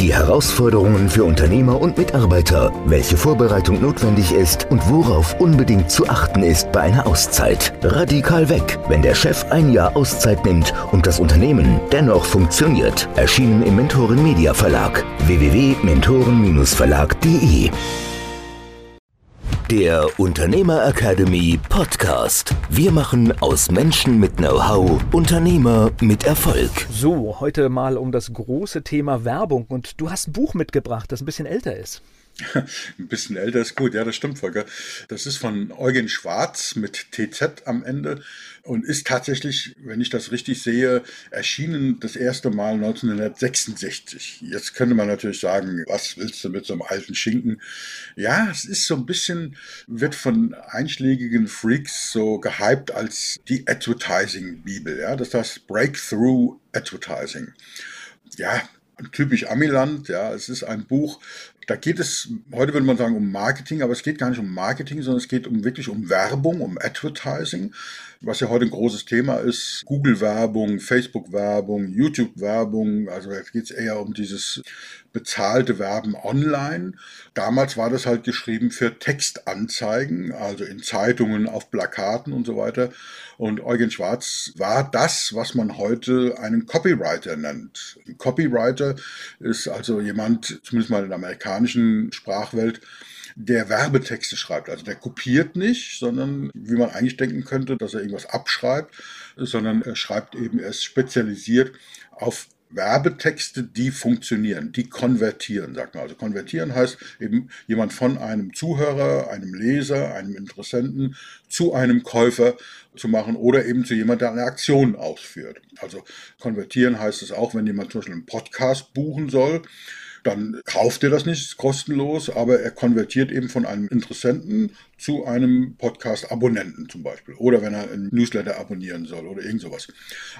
die Herausforderungen für Unternehmer und Mitarbeiter, welche Vorbereitung notwendig ist und worauf unbedingt zu achten ist bei einer Auszeit. Radikal weg, wenn der Chef ein Jahr Auszeit nimmt und das Unternehmen dennoch funktioniert. Erschienen im Mentoren Media Verlag www.mentoren-verlag.de der Unternehmer Academy Podcast. Wir machen aus Menschen mit Know-how Unternehmer mit Erfolg. So, heute mal um das große Thema Werbung. Und du hast ein Buch mitgebracht, das ein bisschen älter ist. Ein bisschen älter ist gut, ja, das stimmt, Volker. Das ist von Eugen Schwarz mit TZ am Ende und ist tatsächlich, wenn ich das richtig sehe, erschienen das erste Mal 1966. Jetzt könnte man natürlich sagen, was willst du mit so einem alten Schinken? Ja, es ist so ein bisschen, wird von einschlägigen Freaks so gehypt als die Advertising-Bibel, ja, das heißt Breakthrough Advertising. Ja, typisch Amiland, ja, es ist ein Buch, da geht es, heute würde man sagen, um Marketing, aber es geht gar nicht um Marketing, sondern es geht um wirklich um Werbung, um Advertising, was ja heute ein großes Thema ist. Google-Werbung, Facebook-Werbung, YouTube-Werbung, also jetzt geht es eher um dieses bezahlte Werben online. Damals war das halt geschrieben für Textanzeigen, also in Zeitungen, auf Plakaten und so weiter. Und Eugen Schwarz war das, was man heute einen Copywriter nennt. Ein Copywriter ist also jemand, zumindest mal in der amerikanischen Sprachwelt, der Werbetexte schreibt. Also der kopiert nicht, sondern wie man eigentlich denken könnte, dass er irgendwas abschreibt, sondern er schreibt eben, er ist spezialisiert auf Werbetexte, die funktionieren, die konvertieren, sagt man. Also konvertieren heißt eben jemand von einem Zuhörer, einem Leser, einem Interessenten zu einem Käufer zu machen oder eben zu jemand, der eine Aktion ausführt. Also konvertieren heißt es auch, wenn jemand zum Beispiel einen Podcast buchen soll, dann kauft er das nicht kostenlos, aber er konvertiert eben von einem Interessenten zu einem Podcast-Abonnenten zum Beispiel. Oder wenn er einen Newsletter abonnieren soll oder irgend sowas.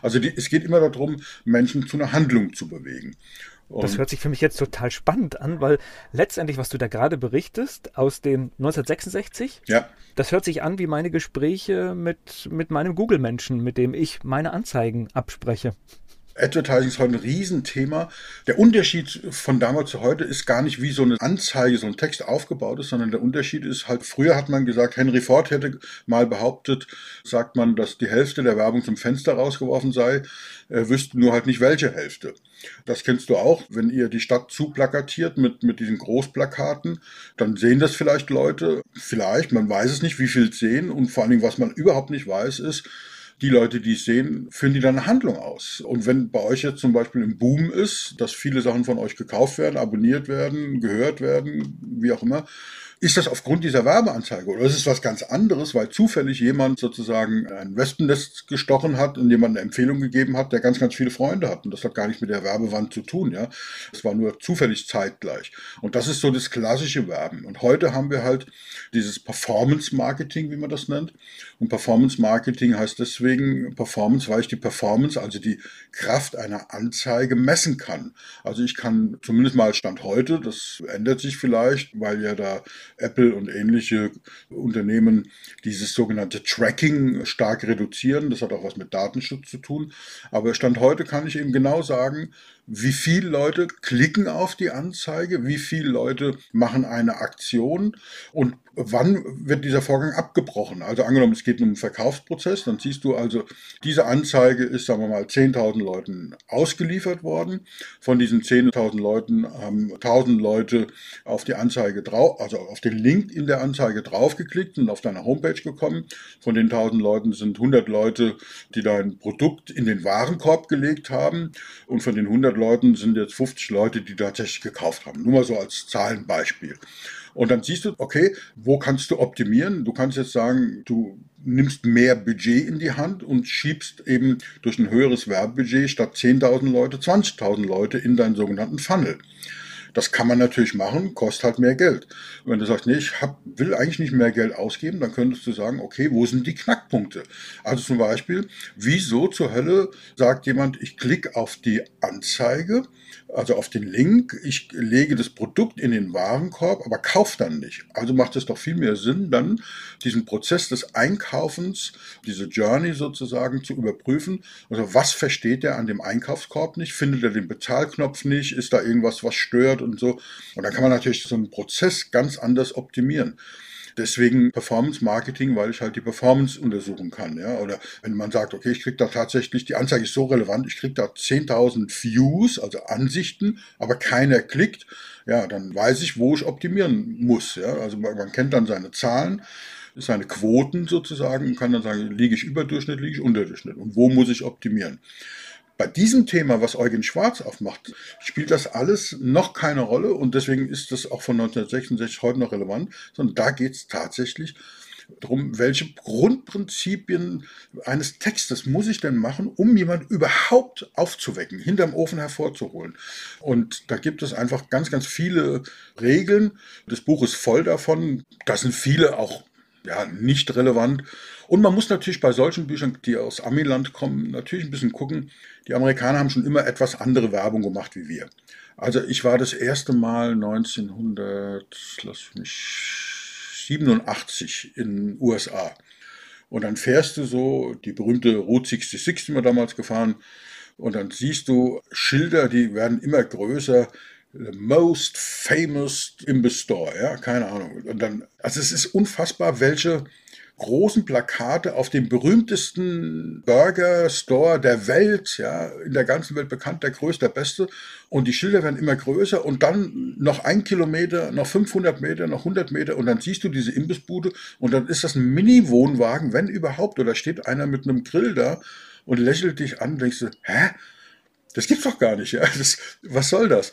Also die, es geht immer darum, Menschen zu einer Handlung zu bewegen. Und das hört sich für mich jetzt total spannend an, weil letztendlich, was du da gerade berichtest, aus dem 1966, ja. das hört sich an wie meine Gespräche mit, mit meinem Google-Menschen, mit dem ich meine Anzeigen abspreche. Advertising ist heute ein Riesenthema. Der Unterschied von damals zu heute ist gar nicht, wie so eine Anzeige, so ein Text aufgebaut ist, sondern der Unterschied ist halt, früher hat man gesagt, Henry Ford hätte mal behauptet, sagt man, dass die Hälfte der Werbung zum Fenster rausgeworfen sei, er wüsste nur halt nicht welche Hälfte. Das kennst du auch, wenn ihr die Stadt zuplakatiert mit, mit diesen Großplakaten, dann sehen das vielleicht Leute, vielleicht, man weiß es nicht, wie viel sehen und vor allen Dingen, was man überhaupt nicht weiß, ist, die Leute, die es sehen, führen die dann eine Handlung aus. Und wenn bei euch jetzt zum Beispiel ein Boom ist, dass viele Sachen von euch gekauft werden, abonniert werden, gehört werden, wie auch immer, ist das aufgrund dieser Werbeanzeige oder ist es was ganz anderes, weil zufällig jemand sozusagen ein Wespennest gestochen hat und jemand eine Empfehlung gegeben hat, der ganz, ganz viele Freunde hat. Und das hat gar nicht mit der Werbewand zu tun, ja. Das war nur zufällig zeitgleich. Und das ist so das klassische Werben. Und heute haben wir halt dieses Performance Marketing, wie man das nennt. Und Performance Marketing heißt deswegen Performance, weil ich die Performance, also die Kraft einer Anzeige messen kann. Also ich kann zumindest mal Stand heute, das ändert sich vielleicht, weil ja da Apple und ähnliche Unternehmen dieses sogenannte Tracking stark reduzieren. Das hat auch was mit Datenschutz zu tun. Aber Stand heute kann ich eben genau sagen, wie viele Leute klicken auf die Anzeige, wie viele Leute machen eine Aktion und wann wird dieser Vorgang abgebrochen. Also angenommen, es geht um einen Verkaufsprozess, dann siehst du also, diese Anzeige ist, sagen wir mal, 10.000 Leuten ausgeliefert worden. Von diesen 10.000 Leuten haben 1.000 Leute auf die Anzeige drauf, also auf den Link in der Anzeige draufgeklickt und auf deine Homepage gekommen. Von den 1.000 Leuten sind 100 Leute, die dein Produkt in den Warenkorb gelegt haben und von den 100 Leuten sind jetzt 50 Leute, die tatsächlich gekauft haben. Nur mal so als Zahlenbeispiel. Und dann siehst du, okay, wo kannst du optimieren? Du kannst jetzt sagen, du nimmst mehr Budget in die Hand und schiebst eben durch ein höheres Werbebudget statt 10.000 Leute 20.000 Leute in deinen sogenannten Funnel. Das kann man natürlich machen, kostet halt mehr Geld. Und wenn du sagst, nee, ich hab, will eigentlich nicht mehr Geld ausgeben, dann könntest du sagen, okay, wo sind die Knackpunkte? Also zum Beispiel, wieso zur Hölle sagt jemand, ich klicke auf die Anzeige, also auf den Link, ich lege das Produkt in den Warenkorb, aber kaufe dann nicht. Also macht es doch viel mehr Sinn, dann diesen Prozess des Einkaufens, diese Journey sozusagen zu überprüfen. Also was versteht er an dem Einkaufskorb nicht? Findet er den Bezahlknopf nicht? Ist da irgendwas, was stört und so? Und dann kann man natürlich so einen Prozess ganz anders optimieren. Deswegen Performance Marketing, weil ich halt die Performance untersuchen kann. Ja? Oder wenn man sagt, okay, ich kriege da tatsächlich, die Anzeige ist so relevant, ich kriege da 10.000 Views, also Ansichten, aber keiner klickt, ja, dann weiß ich, wo ich optimieren muss. Ja? Also man, man kennt dann seine Zahlen seine Quoten sozusagen und kann dann sagen, liege ich überdurchschnittlich, liege ich unterdurchschnittlich und wo muss ich optimieren. Bei diesem Thema, was Eugen Schwarz aufmacht, spielt das alles noch keine Rolle und deswegen ist das auch von 1966 heute noch relevant, sondern da geht es tatsächlich darum, welche Grundprinzipien eines Textes muss ich denn machen, um jemanden überhaupt aufzuwecken, hinterm Ofen hervorzuholen. Und da gibt es einfach ganz, ganz viele Regeln. Das Buch ist voll davon. Da sind viele auch ja, nicht relevant. Und man muss natürlich bei solchen Büchern, die aus Amiland kommen, natürlich ein bisschen gucken. Die Amerikaner haben schon immer etwas andere Werbung gemacht wie wir. Also ich war das erste Mal 1987 in den USA. Und dann fährst du so die berühmte Route 66, die wir damals gefahren. Und dann siehst du Schilder, die werden immer größer most famous Imbiss Store, ja, keine Ahnung. Und dann, also es ist unfassbar, welche großen Plakate auf dem berühmtesten Burger Store der Welt, ja, in der ganzen Welt bekannt, der größte, der beste. Und die Schilder werden immer größer und dann noch ein Kilometer, noch 500 Meter, noch 100 Meter und dann siehst du diese Imbissbude und dann ist das ein Mini-Wohnwagen, wenn überhaupt, oder steht einer mit einem Grill da und lächelt dich an, denkst du, hä? Das gibt's doch gar nicht. Ja? Das, was soll das?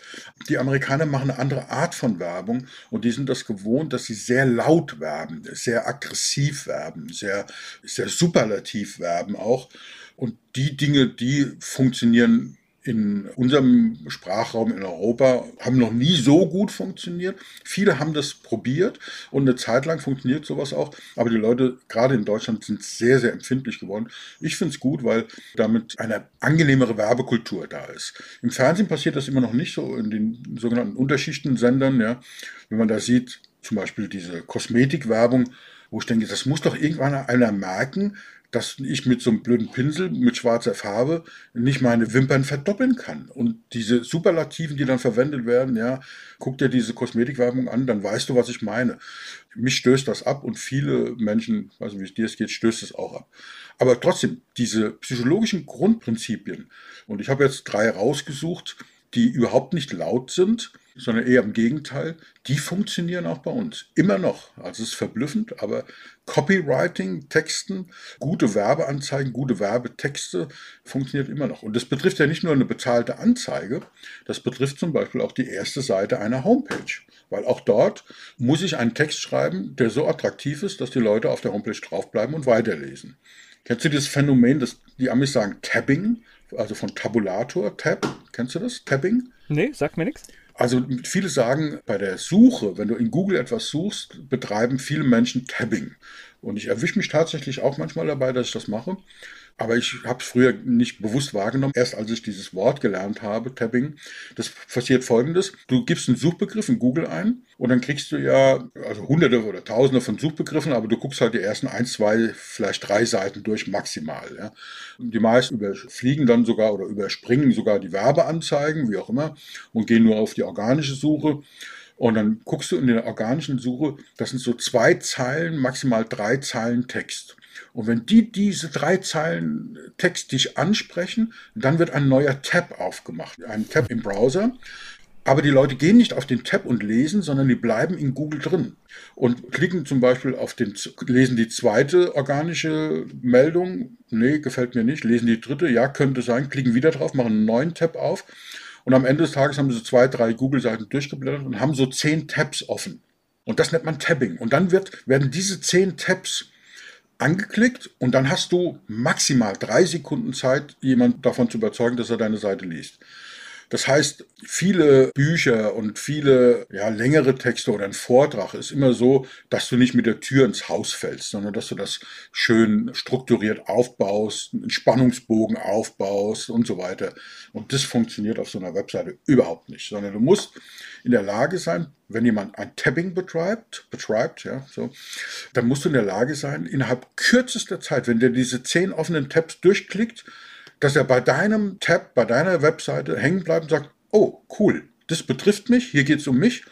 Die Amerikaner machen eine andere Art von Werbung und die sind das gewohnt, dass sie sehr laut werben, sehr aggressiv werben, sehr, sehr superlativ werben auch. Und die Dinge, die funktionieren in unserem Sprachraum in Europa haben noch nie so gut funktioniert. Viele haben das probiert und eine Zeit lang funktioniert sowas auch. Aber die Leute, gerade in Deutschland, sind sehr, sehr empfindlich geworden. Ich finde es gut, weil damit eine angenehmere Werbekultur da ist. Im Fernsehen passiert das immer noch nicht so in den sogenannten Unterschichtensendern. Ja. Wenn man da sieht, zum Beispiel diese Kosmetikwerbung, wo ich denke, das muss doch irgendwann einer merken, dass ich mit so einem blöden Pinsel mit schwarzer Farbe nicht meine Wimpern verdoppeln kann. Und diese Superlativen, die dann verwendet werden, ja, guck dir diese Kosmetikwerbung an, dann weißt du, was ich meine. Mich stößt das ab und viele Menschen, also wie es dir geht, stößt es auch ab. Aber trotzdem, diese psychologischen Grundprinzipien, und ich habe jetzt drei rausgesucht, die überhaupt nicht laut sind, sondern eher im Gegenteil, die funktionieren auch bei uns. Immer noch. Also es ist verblüffend, aber Copywriting, Texten, gute Werbeanzeigen, gute Werbetexte funktioniert immer noch. Und das betrifft ja nicht nur eine bezahlte Anzeige, das betrifft zum Beispiel auch die erste Seite einer Homepage. Weil auch dort muss ich einen Text schreiben, der so attraktiv ist, dass die Leute auf der Homepage draufbleiben und weiterlesen. Kennst du das Phänomen, das die Amis sagen Tabbing, also von Tabulator, Tab? Kennst du das? Tabbing? Nee, sagt mir nichts. Also viele sagen, bei der Suche, wenn du in Google etwas suchst, betreiben viele Menschen Tabbing. Und ich erwische mich tatsächlich auch manchmal dabei, dass ich das mache. Aber ich habe es früher nicht bewusst wahrgenommen. Erst als ich dieses Wort gelernt habe, Tabbing, das passiert folgendes. Du gibst einen Suchbegriff in Google ein und dann kriegst du ja also hunderte oder tausende von Suchbegriffen, aber du guckst halt die ersten ein, zwei, vielleicht drei Seiten durch maximal. Ja. Die meisten überfliegen dann sogar oder überspringen sogar die Werbeanzeigen, wie auch immer, und gehen nur auf die organische Suche. Und dann guckst du in der organischen Suche, das sind so zwei Zeilen, maximal drei Zeilen Text. Und wenn die diese drei Zeilen Text dich ansprechen, dann wird ein neuer Tab aufgemacht, ein Tab im Browser. Aber die Leute gehen nicht auf den Tab und lesen, sondern die bleiben in Google drin. Und klicken zum Beispiel auf den, lesen die zweite organische Meldung, nee, gefällt mir nicht, lesen die dritte, ja, könnte sein, klicken wieder drauf, machen einen neuen Tab auf. Und am Ende des Tages haben sie zwei, drei Google-Seiten durchgeblättert und haben so zehn Tabs offen. Und das nennt man Tabbing. Und dann wird, werden diese zehn Tabs angeklickt und dann hast du maximal drei Sekunden Zeit, jemand davon zu überzeugen, dass er deine Seite liest. Das heißt, viele Bücher und viele ja, längere Texte oder ein Vortrag ist immer so, dass du nicht mit der Tür ins Haus fällst, sondern dass du das schön strukturiert aufbaust, einen Spannungsbogen aufbaust und so weiter. Und das funktioniert auf so einer Webseite überhaupt nicht, sondern du musst in der Lage sein, wenn jemand ein Tabbing betreibt, betreibt, ja, so, dann musst du in der Lage sein, innerhalb kürzester Zeit, wenn der diese zehn offenen Tabs durchklickt, dass er bei deinem Tab, bei deiner Webseite hängen bleibt und sagt, oh, cool, das betrifft mich, hier geht es um mich,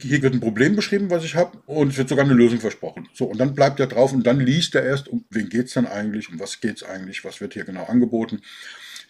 hier wird ein Problem beschrieben, was ich habe, und es wird sogar eine Lösung versprochen. So, und dann bleibt er drauf und dann liest er erst, um wen geht es dann eigentlich, um was geht es eigentlich, was wird hier genau angeboten.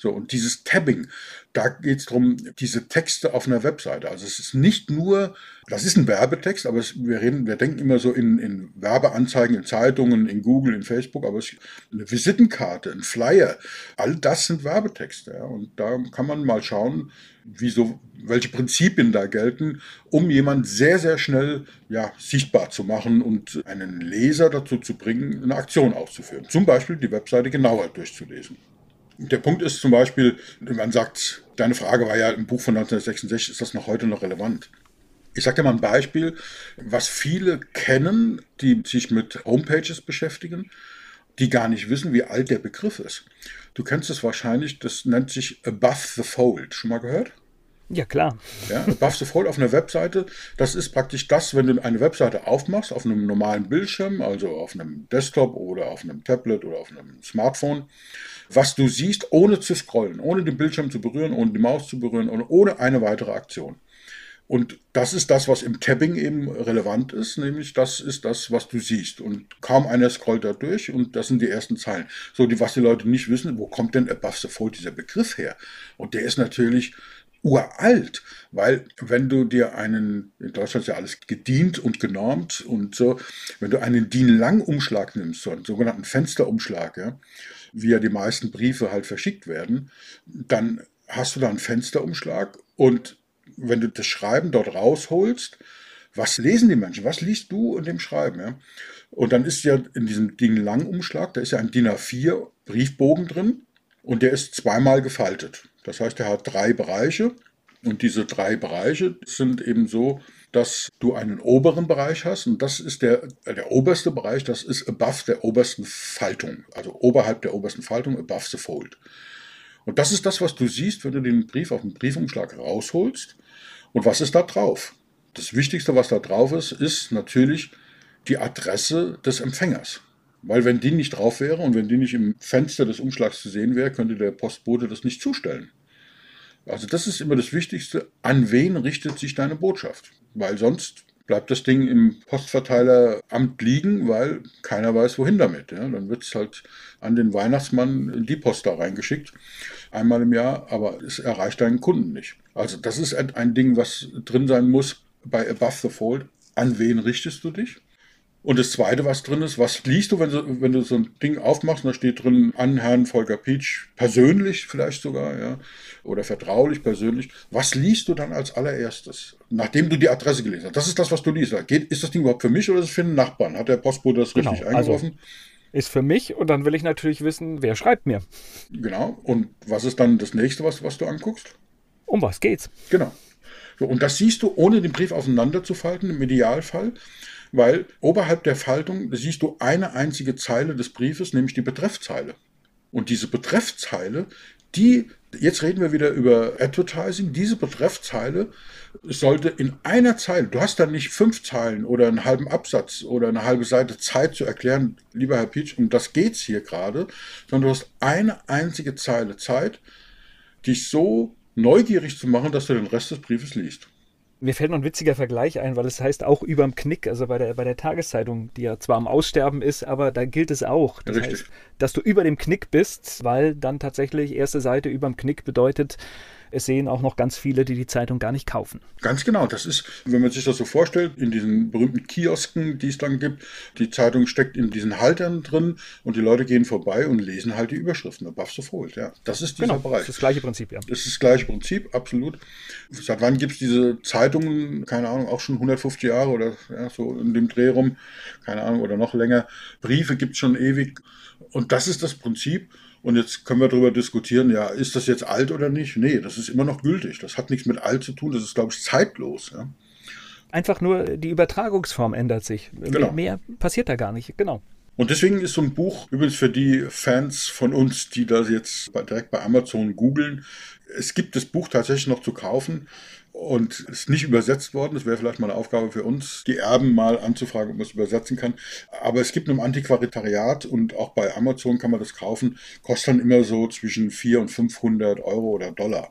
So, und dieses Tabbing, da geht es darum, diese Texte auf einer Webseite. Also es ist nicht nur, das ist ein Werbetext, aber es, wir reden, wir denken immer so in, in Werbeanzeigen, in Zeitungen, in Google, in Facebook, aber es, eine Visitenkarte, ein Flyer, all das sind Werbetexte. Ja, und da kann man mal schauen, wieso, welche Prinzipien da gelten, um jemand sehr, sehr schnell ja, sichtbar zu machen und einen Leser dazu zu bringen, eine Aktion auszuführen. Zum Beispiel die Webseite genauer durchzulesen. Der Punkt ist zum Beispiel, man sagt, deine Frage war ja im Buch von 1966, ist das noch heute noch relevant? Ich sage dir mal ein Beispiel, was viele kennen, die sich mit Homepages beschäftigen, die gar nicht wissen, wie alt der Begriff ist. Du kennst es wahrscheinlich, das nennt sich Above the Fold. Schon mal gehört? Ja, klar. Ja, the Fold auf einer Webseite, das ist praktisch das, wenn du eine Webseite aufmachst, auf einem normalen Bildschirm, also auf einem Desktop oder auf einem Tablet oder auf einem Smartphone, was du siehst, ohne zu scrollen, ohne den Bildschirm zu berühren, ohne die Maus zu berühren und ohne eine weitere Aktion. Und das ist das, was im Tabbing eben relevant ist, nämlich das ist das, was du siehst. Und kaum einer scrollt da durch und das sind die ersten Zeilen. So, die, was die Leute nicht wissen, wo kommt denn above the fold dieser Begriff her? Und der ist natürlich uralt, weil wenn du dir einen, in Deutschland ist ja alles gedient und genormt und so, wenn du einen DIN-Lang-Umschlag nimmst, so einen sogenannten Fensterumschlag, ja, wie ja die meisten Briefe halt verschickt werden, dann hast du da einen Fensterumschlag und wenn du das Schreiben dort rausholst, was lesen die Menschen? Was liest du in dem Schreiben? Ja? Und dann ist ja in diesem Ding Langumschlag, da ist ja ein DIN A4 Briefbogen drin und der ist zweimal gefaltet. Das heißt, er hat drei Bereiche und diese drei Bereiche sind eben so, dass du einen oberen Bereich hast und das ist der, der oberste Bereich, das ist above der obersten Faltung, also oberhalb der obersten Faltung, above the fold. Und das ist das, was du siehst, wenn du den Brief auf dem Briefumschlag rausholst. Und was ist da drauf? Das Wichtigste, was da drauf ist, ist natürlich die Adresse des Empfängers. Weil wenn die nicht drauf wäre und wenn die nicht im Fenster des Umschlags zu sehen wäre, könnte der Postbote das nicht zustellen. Also das ist immer das Wichtigste. An wen richtet sich deine Botschaft? Weil sonst bleibt das Ding im Postverteileramt liegen, weil keiner weiß, wohin damit. Ja, dann wird es halt an den Weihnachtsmann in die Post da reingeschickt, einmal im Jahr, aber es erreicht deinen Kunden nicht. Also das ist ein Ding, was drin sein muss bei Above the Fold. An wen richtest du dich? Und das Zweite, was drin ist, was liest du, wenn du, wenn du so ein Ding aufmachst und da steht drin an Herrn Volker Pietsch, persönlich vielleicht sogar, ja, oder vertraulich persönlich. Was liest du dann als allererstes, nachdem du die Adresse gelesen hast? Das ist das, was du liest. Geht, ist das Ding überhaupt für mich oder ist es für einen Nachbarn? Hat der Postbote das richtig genau, also eingeworfen? Also ist für mich und dann will ich natürlich wissen, wer schreibt mir. Genau. Und was ist dann das nächste, was, was du anguckst? Um was geht's? Genau. So, und das siehst du, ohne den Brief auseinanderzufalten, im Idealfall weil oberhalb der Faltung siehst du eine einzige Zeile des Briefes, nämlich die Betreffzeile. Und diese Betreffzeile, die, jetzt reden wir wieder über Advertising, diese Betreffzeile sollte in einer Zeile, du hast dann nicht fünf Zeilen oder einen halben Absatz oder eine halbe Seite Zeit zu erklären, lieber Herr Pietsch, um das geht's hier gerade, sondern du hast eine einzige Zeile Zeit, dich so neugierig zu machen, dass du den Rest des Briefes liest. Mir fällt noch ein witziger Vergleich ein, weil es heißt auch überm Knick, also bei der, bei der Tageszeitung, die ja zwar am Aussterben ist, aber da gilt es auch. Das Richtig. heißt, dass du über dem Knick bist, weil dann tatsächlich erste Seite überm Knick bedeutet, es sehen auch noch ganz viele, die die Zeitung gar nicht kaufen. Ganz genau. Das ist, wenn man sich das so vorstellt, in diesen berühmten Kiosken, die es dann gibt, die Zeitung steckt in diesen Haltern drin und die Leute gehen vorbei und lesen halt die Überschriften. Above the Fold, ja. Das ist dieser genau, Bereich. Das ist das gleiche Prinzip, ja. Das ist das gleiche Prinzip, absolut. Seit wann gibt es diese Zeitungen? Keine Ahnung, auch schon 150 Jahre oder ja, so in dem Dreh rum. Keine Ahnung, oder noch länger. Briefe gibt es schon ewig. Und das ist das Prinzip. Und jetzt können wir darüber diskutieren, ja, ist das jetzt alt oder nicht? Nee, das ist immer noch gültig. Das hat nichts mit alt zu tun, das ist, glaube ich, zeitlos. Ja. Einfach nur die Übertragungsform ändert sich. Genau. Mehr passiert da gar nicht, genau. Und deswegen ist so ein Buch, übrigens für die Fans von uns, die das jetzt direkt bei Amazon googeln, es gibt das Buch tatsächlich noch zu kaufen und ist nicht übersetzt worden. Das wäre vielleicht mal eine Aufgabe für uns, die Erben mal anzufragen, ob man es übersetzen kann. Aber es gibt ein Antiquaritariat und auch bei Amazon kann man das kaufen. Kostet dann immer so zwischen 400 und 500 Euro oder Dollar.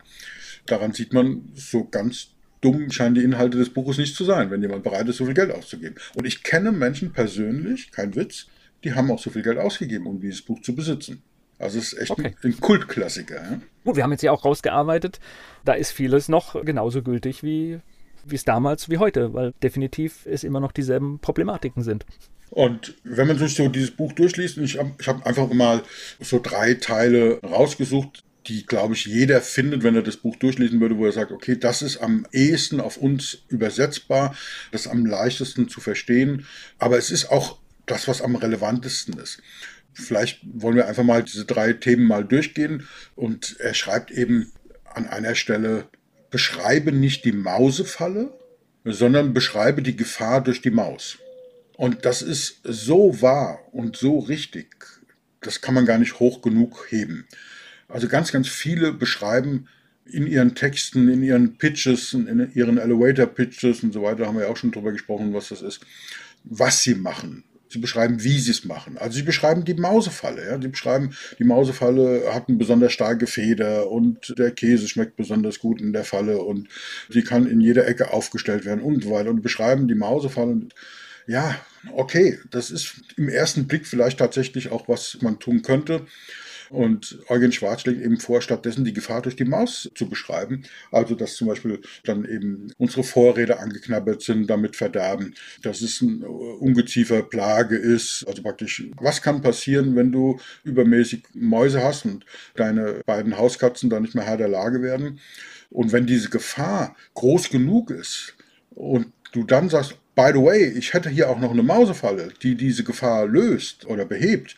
Daran sieht man, so ganz dumm scheinen die Inhalte des Buches nicht zu sein, wenn jemand bereit ist, so viel Geld auszugeben. Und ich kenne Menschen persönlich, kein Witz, die haben auch so viel Geld ausgegeben, um dieses Buch zu besitzen. Also es ist echt okay. ein, ein, Kultklassiker. Ja? Gut, wir haben jetzt ja auch rausgearbeitet, da ist vieles noch genauso gültig wie wie es damals wie heute, weil definitiv es immer noch dieselben Problematiken sind. Und wenn man sich so dieses Buch durchliest, und ich habe hab einfach mal so drei Teile rausgesucht, die, glaube ich, jeder findet, wenn er das Buch durchlesen würde, wo er sagt, okay, das ist am ehesten auf uns übersetzbar, das ist am leichtesten zu verstehen, aber es ist auch das, was am relevantesten ist. Vielleicht wollen wir einfach mal diese drei Themen mal durchgehen. Und er schreibt eben an einer Stelle, beschreibe nicht die Mausefalle, sondern beschreibe die Gefahr durch die Maus. Und das ist so wahr und so richtig, das kann man gar nicht hoch genug heben. Also ganz, ganz viele beschreiben in ihren Texten, in ihren Pitches, in ihren Elevator Pitches und so weiter, haben wir ja auch schon drüber gesprochen, was das ist, was sie machen, Sie beschreiben, wie sie es machen. Also sie beschreiben die Mausefalle. Ja? Sie beschreiben, die Mausefalle hat eine besonders starke Feder und der Käse schmeckt besonders gut in der Falle und sie kann in jeder Ecke aufgestellt werden und weiter. Und beschreiben die Mausefalle. Ja, okay, das ist im ersten Blick vielleicht tatsächlich auch, was man tun könnte. Und Eugen Schwarz schlägt eben vor, stattdessen die Gefahr durch die Maus zu beschreiben. Also, dass zum Beispiel dann eben unsere Vorräte angeknabbert sind, damit verderben, dass es ein Ungezieferplage ist. Also praktisch, was kann passieren, wenn du übermäßig Mäuse hast und deine beiden Hauskatzen dann nicht mehr Herr der Lage werden? Und wenn diese Gefahr groß genug ist und du dann sagst, by the way, ich hätte hier auch noch eine Mausefalle, die diese Gefahr löst oder behebt,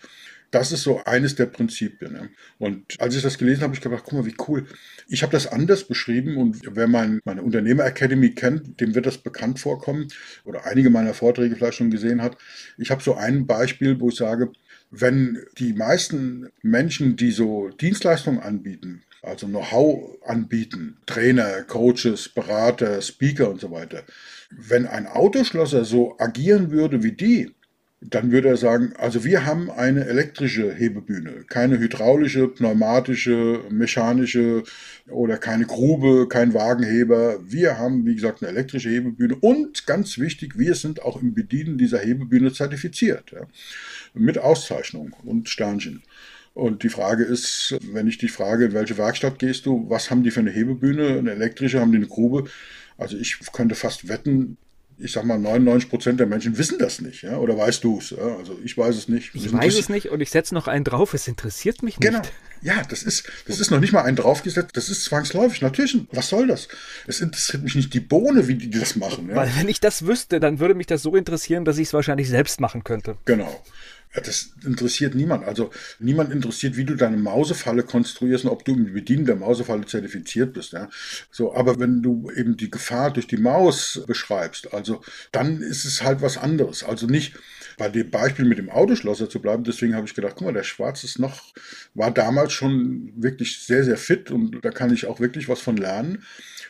das ist so eines der Prinzipien. Ne? Und als ich das gelesen habe, habe ich gedacht, guck mal, wie cool. Ich habe das anders beschrieben und wer mein, meine Unternehmer Academy kennt, dem wird das bekannt vorkommen oder einige meiner Vorträge vielleicht schon gesehen hat. Ich habe so ein Beispiel, wo ich sage, wenn die meisten Menschen, die so Dienstleistungen anbieten, also Know-how anbieten, Trainer, Coaches, Berater, Speaker und so weiter, wenn ein Autoschlosser so agieren würde wie die, dann würde er sagen, also wir haben eine elektrische Hebebühne, keine hydraulische, pneumatische, mechanische oder keine Grube, kein Wagenheber. Wir haben, wie gesagt, eine elektrische Hebebühne und ganz wichtig, wir sind auch im Bedienen dieser Hebebühne zertifiziert, ja, mit Auszeichnung und Sternchen. Und die Frage ist, wenn ich dich frage, in welche Werkstatt gehst du, was haben die für eine Hebebühne, eine elektrische, haben die eine Grube? Also ich könnte fast wetten, ich sag mal, 99 Prozent der Menschen wissen das nicht, ja? Oder weißt du es? Ja? Also ich weiß es nicht. Ich weiß es nicht und ich setze noch einen drauf, es interessiert mich nicht. Genau. Ja, das ist, das ist noch nicht mal ein draufgesetzt, das ist zwangsläufig. Natürlich, was soll das? Es interessiert mich nicht die Bohne, wie die das machen. Ja? Weil wenn ich das wüsste, dann würde mich das so interessieren, dass ich es wahrscheinlich selbst machen könnte. Genau. Ja, das interessiert niemand. Also niemand interessiert, wie du deine Mausefalle konstruierst und ob du im Bedienen der Mausefalle zertifiziert bist. Ja. So, aber wenn du eben die Gefahr durch die Maus beschreibst, also dann ist es halt was anderes. Also nicht bei dem Beispiel mit dem Autoschlosser zu bleiben. Deswegen habe ich gedacht, guck mal, der Schwarz ist noch, war damals schon wirklich sehr, sehr fit und da kann ich auch wirklich was von lernen.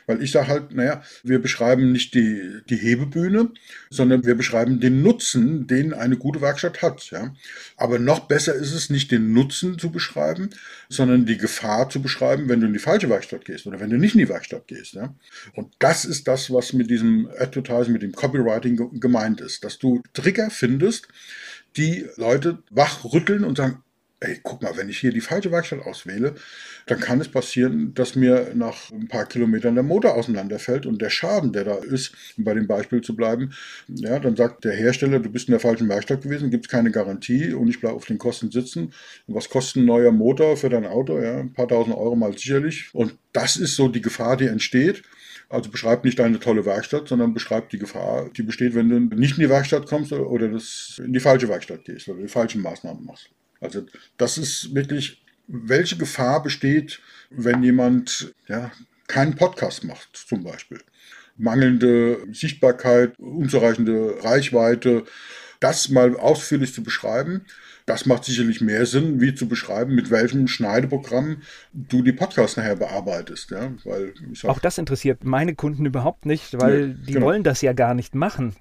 Weil ich sage halt, naja, wir beschreiben nicht die, die Hebebühne, sondern wir beschreiben den Nutzen, den eine gute Werkstatt hat. Ja? Aber noch besser ist es nicht den Nutzen zu beschreiben, sondern die Gefahr zu beschreiben, wenn du in die falsche Werkstatt gehst oder wenn du nicht in die Werkstatt gehst. Ja? Und das ist das, was mit diesem Advertising, mit dem Copywriting gemeint ist, dass du Trigger findest, die Leute wachrütteln und sagen, ey, guck mal, wenn ich hier die falsche Werkstatt auswähle, dann kann es passieren, dass mir nach ein paar Kilometern der Motor auseinanderfällt und der Schaden, der da ist, um bei dem Beispiel zu bleiben, ja, dann sagt der Hersteller, du bist in der falschen Werkstatt gewesen, gibt es keine Garantie und ich bleibe auf den Kosten sitzen. Und was kostet ein neuer Motor für dein Auto? Ja, ein paar tausend Euro mal sicherlich. Und das ist so die Gefahr, die entsteht. Also beschreib nicht deine tolle Werkstatt, sondern beschreib die Gefahr, die besteht, wenn du nicht in die Werkstatt kommst oder das in die falsche Werkstatt gehst oder die falschen Maßnahmen machst. Also das ist wirklich welche Gefahr besteht, wenn jemand ja, keinen Podcast macht, zum Beispiel. Mangelnde Sichtbarkeit, unzureichende Reichweite, das mal ausführlich zu beschreiben. Das macht sicherlich mehr Sinn, wie zu beschreiben, mit welchem Schneideprogramm du die Podcasts nachher bearbeitest. Ja? Weil sag, Auch das interessiert meine Kunden überhaupt nicht, weil nee, die genau. wollen das ja gar nicht machen.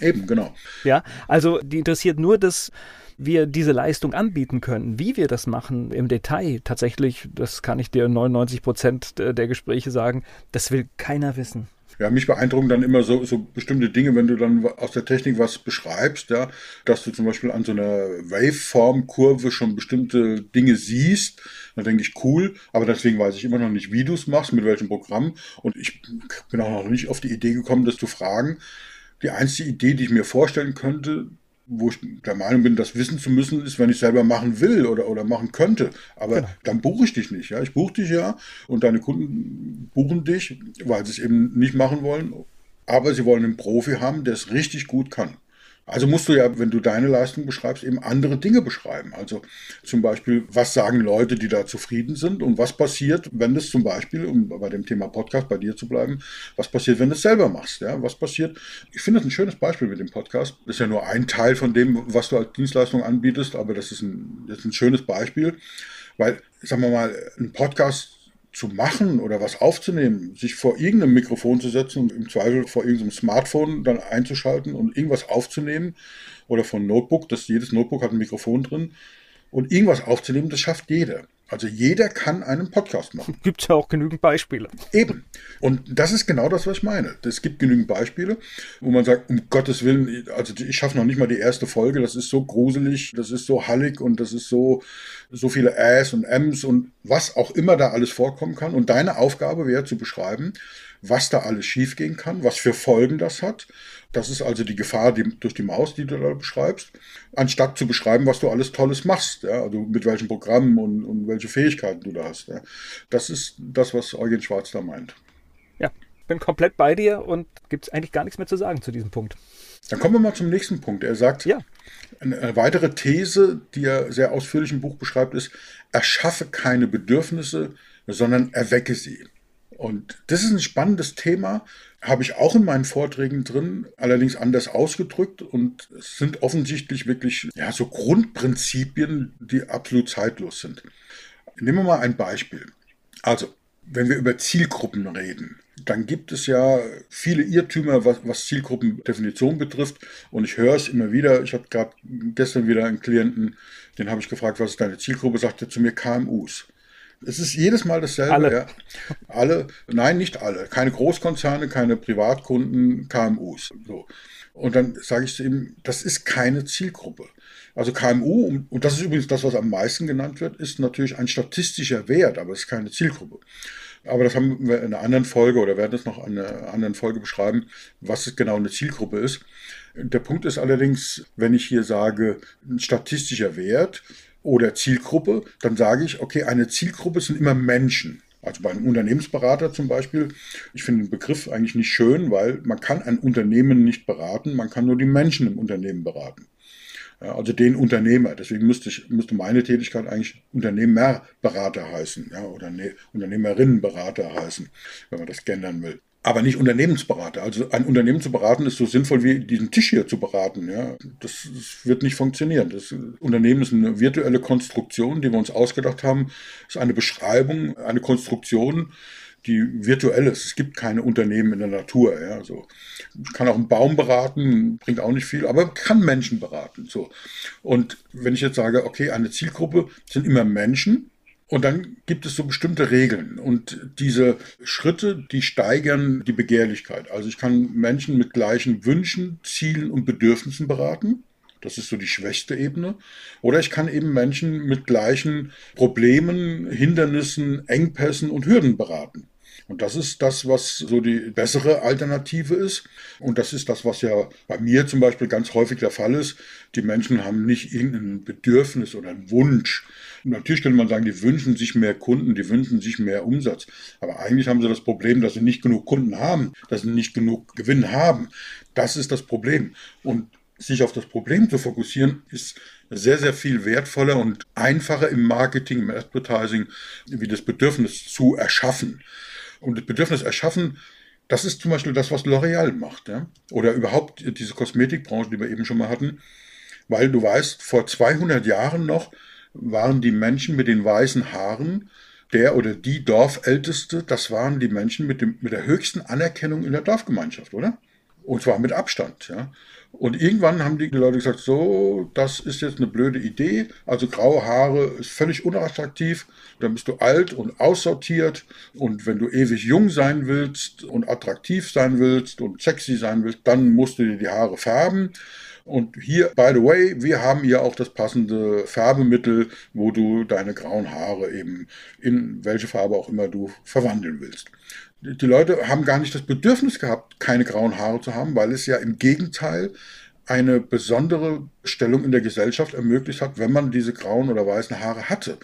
Eben, genau. Ja, also die interessiert nur, dass wir diese Leistung anbieten können. Wie wir das machen im Detail, tatsächlich, das kann ich dir 99 Prozent der Gespräche sagen, das will keiner wissen. Ja, mich beeindrucken dann immer so, so bestimmte Dinge, wenn du dann aus der Technik was beschreibst, ja, dass du zum Beispiel an so einer Waveform-Kurve schon bestimmte Dinge siehst. Dann denke ich, cool, aber deswegen weiß ich immer noch nicht, wie du es machst, mit welchem Programm. Und ich bin auch noch nicht auf die Idee gekommen, das zu fragen. Die einzige Idee, die ich mir vorstellen könnte, wo ich der Meinung bin, das wissen zu müssen, ist, wenn ich selber machen will oder, oder machen könnte. Aber genau. dann buche ich dich nicht. Ja? Ich buche dich ja und deine Kunden buchen dich, weil sie es eben nicht machen wollen. Aber sie wollen einen Profi haben, der es richtig gut kann. Also musst du ja, wenn du deine Leistung beschreibst, eben andere Dinge beschreiben. Also zum Beispiel, was sagen Leute, die da zufrieden sind und was passiert, wenn das zum Beispiel, um bei dem Thema Podcast bei dir zu bleiben, was passiert, wenn du es selber machst? Ja? Was passiert? Ich finde das ein schönes Beispiel mit dem Podcast. Das ist ja nur ein Teil von dem, was du als Dienstleistung anbietest, aber das ist ein, das ist ein schönes Beispiel, weil, sagen wir mal, ein Podcast zu machen oder was aufzunehmen, sich vor irgendeinem Mikrofon zu setzen und im Zweifel vor irgendeinem Smartphone dann einzuschalten und irgendwas aufzunehmen oder von Notebook, das jedes Notebook hat ein Mikrofon drin und irgendwas aufzunehmen, das schafft jeder. Also jeder kann einen Podcast machen. Gibt ja auch genügend Beispiele. Eben. Und das ist genau das, was ich meine. Es gibt genügend Beispiele, wo man sagt, um Gottes Willen, also ich schaffe noch nicht mal die erste Folge, das ist so gruselig, das ist so hallig und das ist so, so viele Äs und Ms und was auch immer da alles vorkommen kann. Und deine Aufgabe wäre zu beschreiben, was da alles schiefgehen kann, was für Folgen das hat. Das ist also die Gefahr die, durch die Maus, die du da beschreibst, anstatt zu beschreiben, was du alles Tolles machst, ja, also mit welchen Programmen und, und welche Fähigkeiten du da hast. Ja. Das ist das, was Eugen Schwarz da meint. Ja, bin komplett bei dir und gibt es eigentlich gar nichts mehr zu sagen zu diesem Punkt. Dann kommen wir mal zum nächsten Punkt. Er sagt, ja. eine weitere These, die er sehr ausführlich im Buch beschreibt, ist, erschaffe keine Bedürfnisse, sondern erwecke sie. Und das ist ein spannendes Thema, habe ich auch in meinen Vorträgen drin, allerdings anders ausgedrückt und es sind offensichtlich wirklich ja, so Grundprinzipien, die absolut zeitlos sind. Nehmen wir mal ein Beispiel. Also, wenn wir über Zielgruppen reden, dann gibt es ja viele Irrtümer, was, was Zielgruppendefinition betrifft. Und ich höre es immer wieder. Ich hatte gerade gestern wieder einen Klienten, den habe ich gefragt, was ist deine Zielgruppe? Sagte zu mir KMUs. Es ist jedes Mal dasselbe. Alle. Ja. alle, nein, nicht alle. Keine Großkonzerne, keine Privatkunden, KMUs. So. Und dann sage ich zu ihm, das ist keine Zielgruppe. Also KMU, und das ist übrigens das, was am meisten genannt wird, ist natürlich ein statistischer Wert, aber es ist keine Zielgruppe. Aber das haben wir in einer anderen Folge oder werden es noch in einer anderen Folge beschreiben, was genau eine Zielgruppe ist. Der Punkt ist allerdings, wenn ich hier sage, ein statistischer Wert, oder Zielgruppe, dann sage ich, okay, eine Zielgruppe sind immer Menschen. Also bei einem Unternehmensberater zum Beispiel, ich finde den Begriff eigentlich nicht schön, weil man kann ein Unternehmen nicht beraten, man kann nur die Menschen im Unternehmen beraten. Also den Unternehmer. Deswegen müsste, ich, müsste meine Tätigkeit eigentlich Unternehmerberater heißen ja, oder ne, Unternehmerinnenberater heißen, wenn man das gendern will aber nicht Unternehmensberater. Also ein Unternehmen zu beraten ist so sinnvoll wie diesen Tisch hier zu beraten. Ja, das, das, wird nicht funktionieren. Das Unternehmen ist eine virtuelle Konstruktion, die wir uns ausgedacht haben. Ist eine Beschreibung, eine Konstruktion, die virtuell ist. Es gibt keine Unternehmen in der Natur. Ja, so. Ich kann auch einen Baum beraten, bringt auch nicht viel, aber kann Menschen beraten. So. Und wenn ich jetzt sage, okay, eine Zielgruppe sind immer Menschen, und dann gibt es so bestimmte Regeln. Und diese Schritte, die steigern die Begehrlichkeit. Also ich kann Menschen mit gleichen Wünschen, Zielen und Bedürfnissen beraten. Das ist so die schwächste Ebene. Oder ich kann eben Menschen mit gleichen Problemen, Hindernissen, Engpässen und Hürden beraten. Und das ist das, was so die bessere Alternative ist. Und das ist das, was ja bei mir zum Beispiel ganz häufig der Fall ist. Die Menschen haben nicht irgendein Bedürfnis oder einen Wunsch. Und natürlich könnte man sagen, die wünschen sich mehr Kunden, die wünschen sich mehr Umsatz. Aber eigentlich haben sie das Problem, dass sie nicht genug Kunden haben, dass sie nicht genug Gewinn haben. Das ist das Problem. Und sich auf das Problem zu fokussieren, ist sehr, sehr viel wertvoller und einfacher im Marketing, im Advertising, wie das Bedürfnis zu erschaffen. Und das Bedürfnis erschaffen, das ist zum Beispiel das, was L'Oreal macht. Ja? Oder überhaupt diese Kosmetikbranche, die wir eben schon mal hatten. Weil du weißt, vor 200 Jahren noch waren die Menschen mit den weißen Haaren der oder die Dorfälteste, das waren die Menschen mit, dem, mit der höchsten Anerkennung in der Dorfgemeinschaft, oder? Und zwar mit Abstand. Ja? Und irgendwann haben die Leute gesagt, so, das ist jetzt eine blöde Idee. Also graue Haare ist völlig unattraktiv. Dann bist du alt und aussortiert. Und wenn du ewig jung sein willst und attraktiv sein willst und sexy sein willst, dann musst du dir die Haare färben. Und hier, by the way, wir haben hier auch das passende Färbemittel, wo du deine grauen Haare eben in welche Farbe auch immer du verwandeln willst die Leute haben gar nicht das Bedürfnis gehabt, keine grauen Haare zu haben, weil es ja im Gegenteil eine besondere Stellung in der Gesellschaft ermöglicht hat, wenn man diese grauen oder weißen Haare hatte.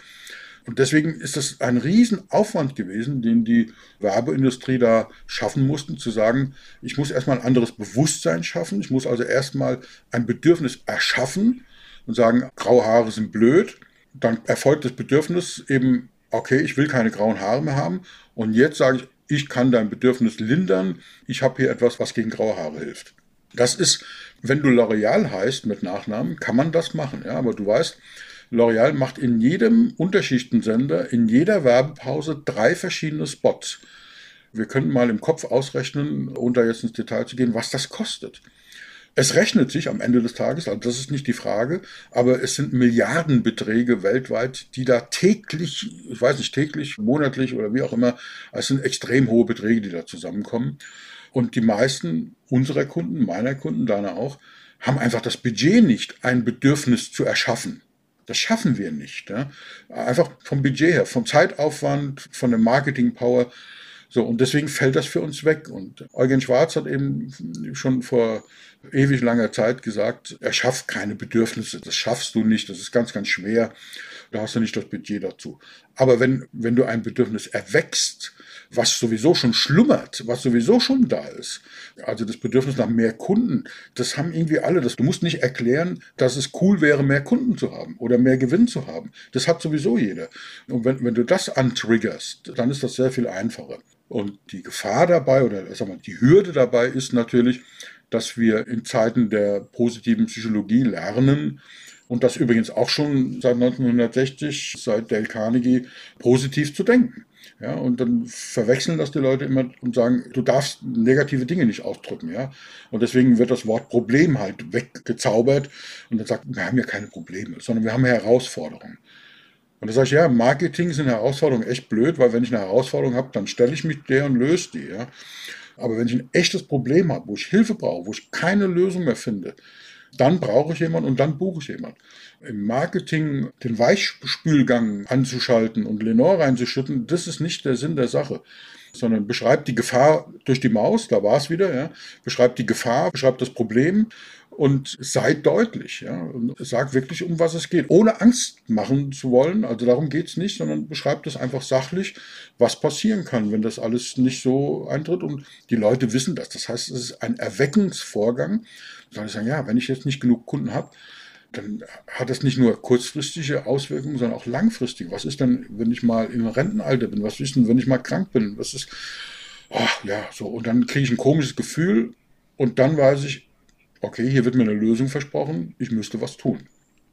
Und deswegen ist das ein Riesenaufwand gewesen, den die Werbeindustrie da schaffen mussten, zu sagen, ich muss erstmal ein anderes Bewusstsein schaffen, ich muss also erstmal ein Bedürfnis erschaffen und sagen, graue Haare sind blöd. Dann erfolgt das Bedürfnis eben, okay, ich will keine grauen Haare mehr haben. Und jetzt sage ich, ich kann dein Bedürfnis lindern, ich habe hier etwas, was gegen graue Haare hilft. Das ist, wenn du L'Oreal heißt mit Nachnamen, kann man das machen. Ja, aber du weißt, L'Oreal macht in jedem Unterschichtensender, in jeder Werbepause drei verschiedene Spots. Wir können mal im Kopf ausrechnen, ohne da jetzt ins Detail zu gehen, was das kostet. Es rechnet sich am Ende des Tages, also das ist nicht die Frage, aber es sind Milliardenbeträge weltweit, die da täglich, ich weiß nicht, täglich, monatlich oder wie auch immer, es sind extrem hohe Beträge, die da zusammenkommen. Und die meisten unserer Kunden, meiner Kunden, deiner auch, haben einfach das Budget nicht, ein Bedürfnis zu erschaffen. Das schaffen wir nicht. Ja? Einfach vom Budget her, vom Zeitaufwand, von der Marketing-Power. So, und deswegen fällt das für uns weg. Und Eugen Schwarz hat eben schon vor ewig langer Zeit gesagt, er schafft keine Bedürfnisse, das schaffst du nicht, das ist ganz, ganz schwer, da hast du nicht das Budget dazu. Aber wenn, wenn du ein Bedürfnis erwächst, was sowieso schon schlummert, was sowieso schon da ist. Also das Bedürfnis nach mehr Kunden, das haben irgendwie alle. Das, du musst nicht erklären, dass es cool wäre, mehr Kunden zu haben oder mehr Gewinn zu haben. Das hat sowieso jeder. Und wenn, wenn du das antriggerst, dann ist das sehr viel einfacher. Und die Gefahr dabei oder sag mal, die Hürde dabei ist natürlich, dass wir in Zeiten der positiven Psychologie lernen, und das übrigens auch schon seit 1960, seit Dale Carnegie, positiv zu denken. Ja, und dann verwechseln das die Leute immer und sagen, du darfst negative Dinge nicht ausdrücken. Ja? Und deswegen wird das Wort Problem halt weggezaubert und dann sagt, wir haben ja keine Probleme, sondern wir haben Herausforderungen. Und da sage ich, ja, Marketing sind Herausforderungen echt blöd, weil wenn ich eine Herausforderung habe, dann stelle ich mich der und löse die. Ja? Aber wenn ich ein echtes Problem habe, wo ich Hilfe brauche, wo ich keine Lösung mehr finde, dann brauche ich jemanden und dann buche ich jemanden. Im Marketing den Weichspülgang anzuschalten und Lenore reinzuschütten, das ist nicht der Sinn der Sache sondern beschreibt die Gefahr durch die Maus, da war es wieder, ja, beschreibt die Gefahr, beschreibt das Problem und seid deutlich, ja, und sagt wirklich, um was es geht, ohne Angst machen zu wollen. Also darum geht es nicht, sondern beschreibt es einfach sachlich, was passieren kann, wenn das alles nicht so eintritt. Und die Leute wissen das. Das heißt, es ist ein Erweckungsvorgang. Dann sagen, ja, wenn ich jetzt nicht genug Kunden habe, dann hat das nicht nur kurzfristige Auswirkungen, sondern auch langfristige. Was ist denn, wenn ich mal im Rentenalter bin? Was ist denn, wenn ich mal krank bin? Was ist, oh, ja, so. Und dann kriege ich ein komisches Gefühl und dann weiß ich, okay, hier wird mir eine Lösung versprochen, ich müsste was tun.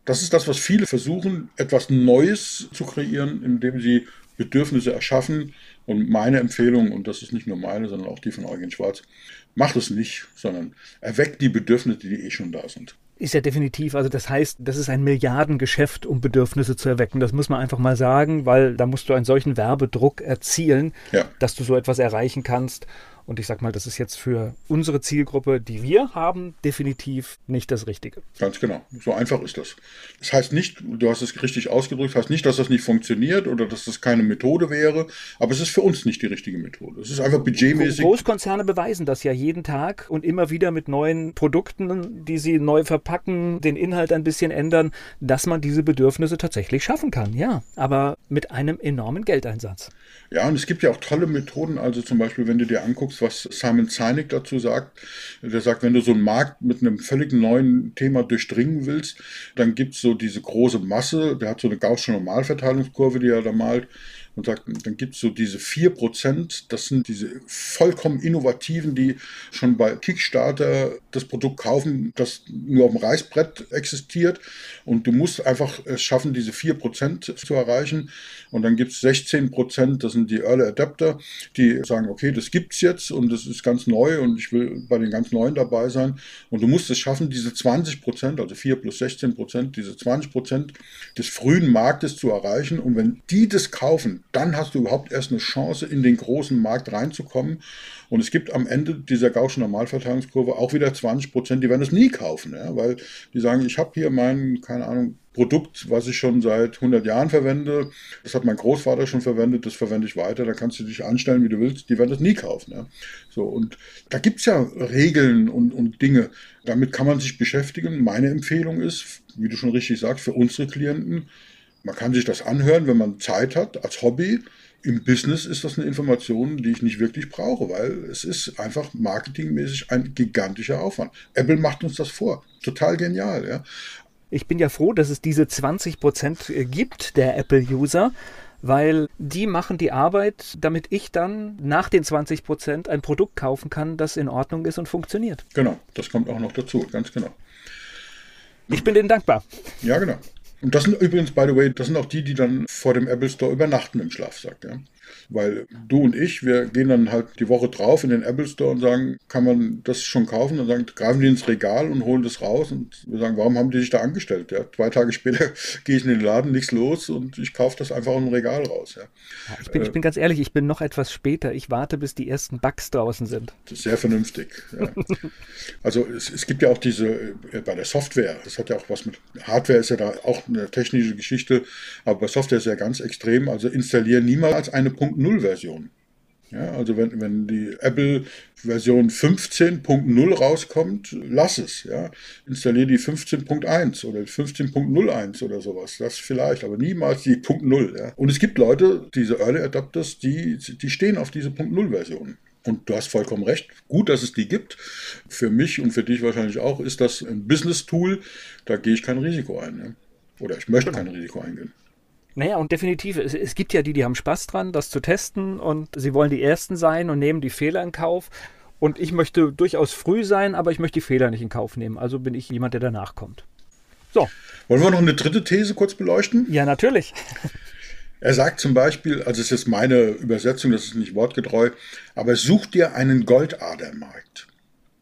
Das ist das, was viele versuchen, etwas Neues zu kreieren, indem sie Bedürfnisse erschaffen. Und meine Empfehlung, und das ist nicht nur meine, sondern auch die von Eugen Schwarz, macht es nicht, sondern erweckt die Bedürfnisse, die eh schon da sind. Ist ja definitiv, also das heißt, das ist ein Milliardengeschäft, um Bedürfnisse zu erwecken. Das muss man einfach mal sagen, weil da musst du einen solchen Werbedruck erzielen, ja. dass du so etwas erreichen kannst. Und ich sag mal, das ist jetzt für unsere Zielgruppe, die wir haben, definitiv nicht das Richtige. Ganz genau. So einfach ist das. Das heißt nicht, du hast es richtig ausgedrückt, heißt nicht, dass das nicht funktioniert oder dass das keine Methode wäre, aber es ist für uns nicht die richtige Methode. Es ist einfach budgetmäßig. Großkonzerne beweisen das ja jeden Tag und immer wieder mit neuen Produkten, die sie neu verpacken, den Inhalt ein bisschen ändern, dass man diese Bedürfnisse tatsächlich schaffen kann. Ja, aber mit einem enormen Geldeinsatz. Ja, und es gibt ja auch tolle Methoden, also zum Beispiel, wenn du dir anguckst, anguckst, was Simon Sinek dazu sagt, der sagt, wenn du so einen Markt mit einem völlig neuen Thema durchdringen willst, dann gibt es so diese große Masse, der hat so eine gaußsche Normalverteilungskurve, die er da malt, und sagt, dann gibt es so diese 4%, das sind diese vollkommen innovativen, die schon bei Kickstarter das Produkt kaufen, das nur auf dem Reißbrett existiert. Und du musst einfach es schaffen, diese 4% zu erreichen. Und dann gibt es 16%, das sind die Early Adapter, die sagen, okay, das gibt es jetzt und das ist ganz neu und ich will bei den ganz Neuen dabei sein. Und du musst es schaffen, diese 20%, also 4 plus 16%, diese 20% des frühen Marktes zu erreichen. Und wenn die das kaufen, dann hast du überhaupt erst eine Chance, in den großen Markt reinzukommen. Und es gibt am Ende dieser Gaußschen Normalverteilungskurve auch wieder 20 Prozent, die werden es nie kaufen, ja, weil die sagen, ich habe hier mein, keine Ahnung, Produkt, was ich schon seit 100 Jahren verwende. Das hat mein Großvater schon verwendet, das verwende ich weiter. Da kannst du dich anstellen, wie du willst. Die werden das nie kaufen. Ja. So, und da gibt es ja Regeln und, und Dinge. Damit kann man sich beschäftigen. Meine Empfehlung ist, wie du schon richtig sagst, für unsere Klienten, man kann sich das anhören, wenn man Zeit hat, als Hobby. Im Business ist das eine Information, die ich nicht wirklich brauche, weil es ist einfach marketingmäßig ein gigantischer Aufwand. Apple macht uns das vor. Total genial, ja. Ich bin ja froh, dass es diese 20 Prozent äh, gibt der Apple-User, weil die machen die Arbeit, damit ich dann nach den 20 Prozent ein Produkt kaufen kann, das in Ordnung ist und funktioniert. Genau, das kommt auch noch dazu, ganz genau. Ich bin denen dankbar. Ja, genau. Und das sind übrigens, by the way, das sind auch die, die dann vor dem Apple Store übernachten im Schlafsack. Ja. Weil du und ich, wir gehen dann halt die Woche drauf in den Apple Store und sagen, kann man das schon kaufen? Und dann greifen die ins Regal und holen das raus und wir sagen, warum haben die sich da angestellt? Ja, zwei Tage später gehe ich in den Laden, nichts los und ich kaufe das einfach im Regal raus. Ja. Ja, ich, bin, äh, ich bin ganz ehrlich, ich bin noch etwas später. Ich warte, bis die ersten Bugs draußen sind. Das ist sehr vernünftig. Ja. also es, es, gibt ja auch diese, äh, bei der Software, das hat ja auch was mit, Hardware ist ja da auch eine technische Geschichte, aber bei Software ist ja ganz extrem. Also installieren niemals eine 5.0-Version. Ja, also wenn, wenn die Apple Version 15.0 rauskommt, lass es. Ja. Installiere die 15.1 oder 15.01 oder sowas. Das vielleicht, aber niemals die .0. Ja. Und es gibt Leute, diese Early Adapters, die, die stehen auf diese .0-Version. Und du hast vollkommen recht. Gut, dass es die gibt. Für mich und für dich wahrscheinlich auch ist das ein Business-Tool. Da gehe ich kein Risiko ein. Ja. Oder ich möchte kein Risiko eingehen. Naja, und definitiv, es, es, gibt ja die, die haben Spaß dran, das zu testen und sie wollen die Ersten sein und nehmen die Fehler in Kauf. Und ich möchte durchaus früh sein, aber ich möchte die Fehler nicht in Kauf nehmen. Also bin ich jemand, der danach kommt. So. Wollen wir noch eine dritte These kurz beleuchten? Ja, natürlich. Er sagt zum Beispiel, also es ist meine Übersetzung, das ist nicht wortgetreu, aber such dir einen Goldadermarkt.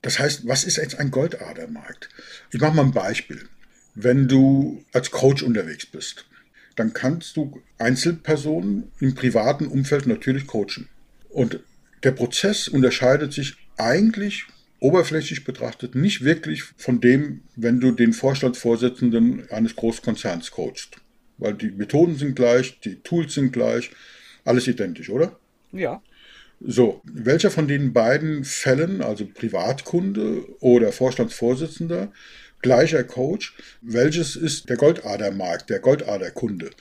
Das heißt, was ist jetzt ein Goldadermarkt? Ich mache mal ein Beispiel. Wenn du als Coach unterwegs bist dann kannst du Einzelpersonen im privaten Umfeld natürlich coachen. Und der Prozess unterscheidet sich eigentlich oberflächlich betrachtet nicht wirklich von dem, wenn du den Vorstandsvorsitzenden eines Großkonzerns coachst. Weil die Methoden sind gleich, die Tools sind gleich, alles identisch, oder? Ja. So, welcher von den beiden Fällen, also Privatkunde oder Vorstandsvorsitzender, gleicher Coach. Welches ist der Goldadermarkt, der Goldaderkunde?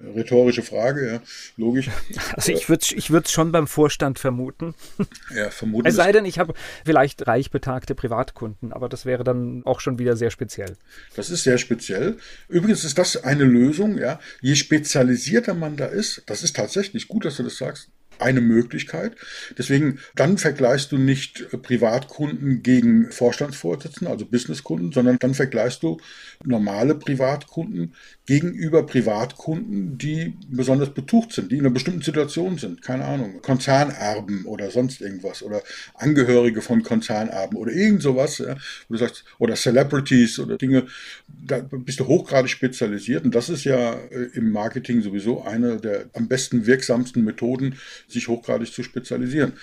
Rhetorische Frage, ja, logisch. Also ich würde ich es schon beim Vorstand vermuten. Ja, vermuten. Es sei denn, ich habe vielleicht reich betagte Privatkunden, aber das wäre dann auch schon wieder sehr speziell. Das ist sehr speziell. Übrigens ist das eine Lösung, ja. Je spezialisierter man da ist, das ist tatsächlich gut, dass du das sagst, eine Möglichkeit. Deswegen, dann vergleichst du nicht Privatkunden gegen Vorstandsvorsitzende, also Businesskunden, sondern dann vergleichst du normale Privatkunden gegenüber Privatkunden, die besonders betucht sind, die in einer bestimmten Situation sind. Keine Ahnung, Konzernerben oder sonst irgendwas oder Angehörige von Konzernerben oder irgend sowas, ja, wo du sagst, oder Celebrities oder Dinge, da bist du hochgradig spezialisiert und das ist ja äh, im Marketing sowieso eine der am besten wirksamsten Methoden, sich hochgradig zu spezialisieren.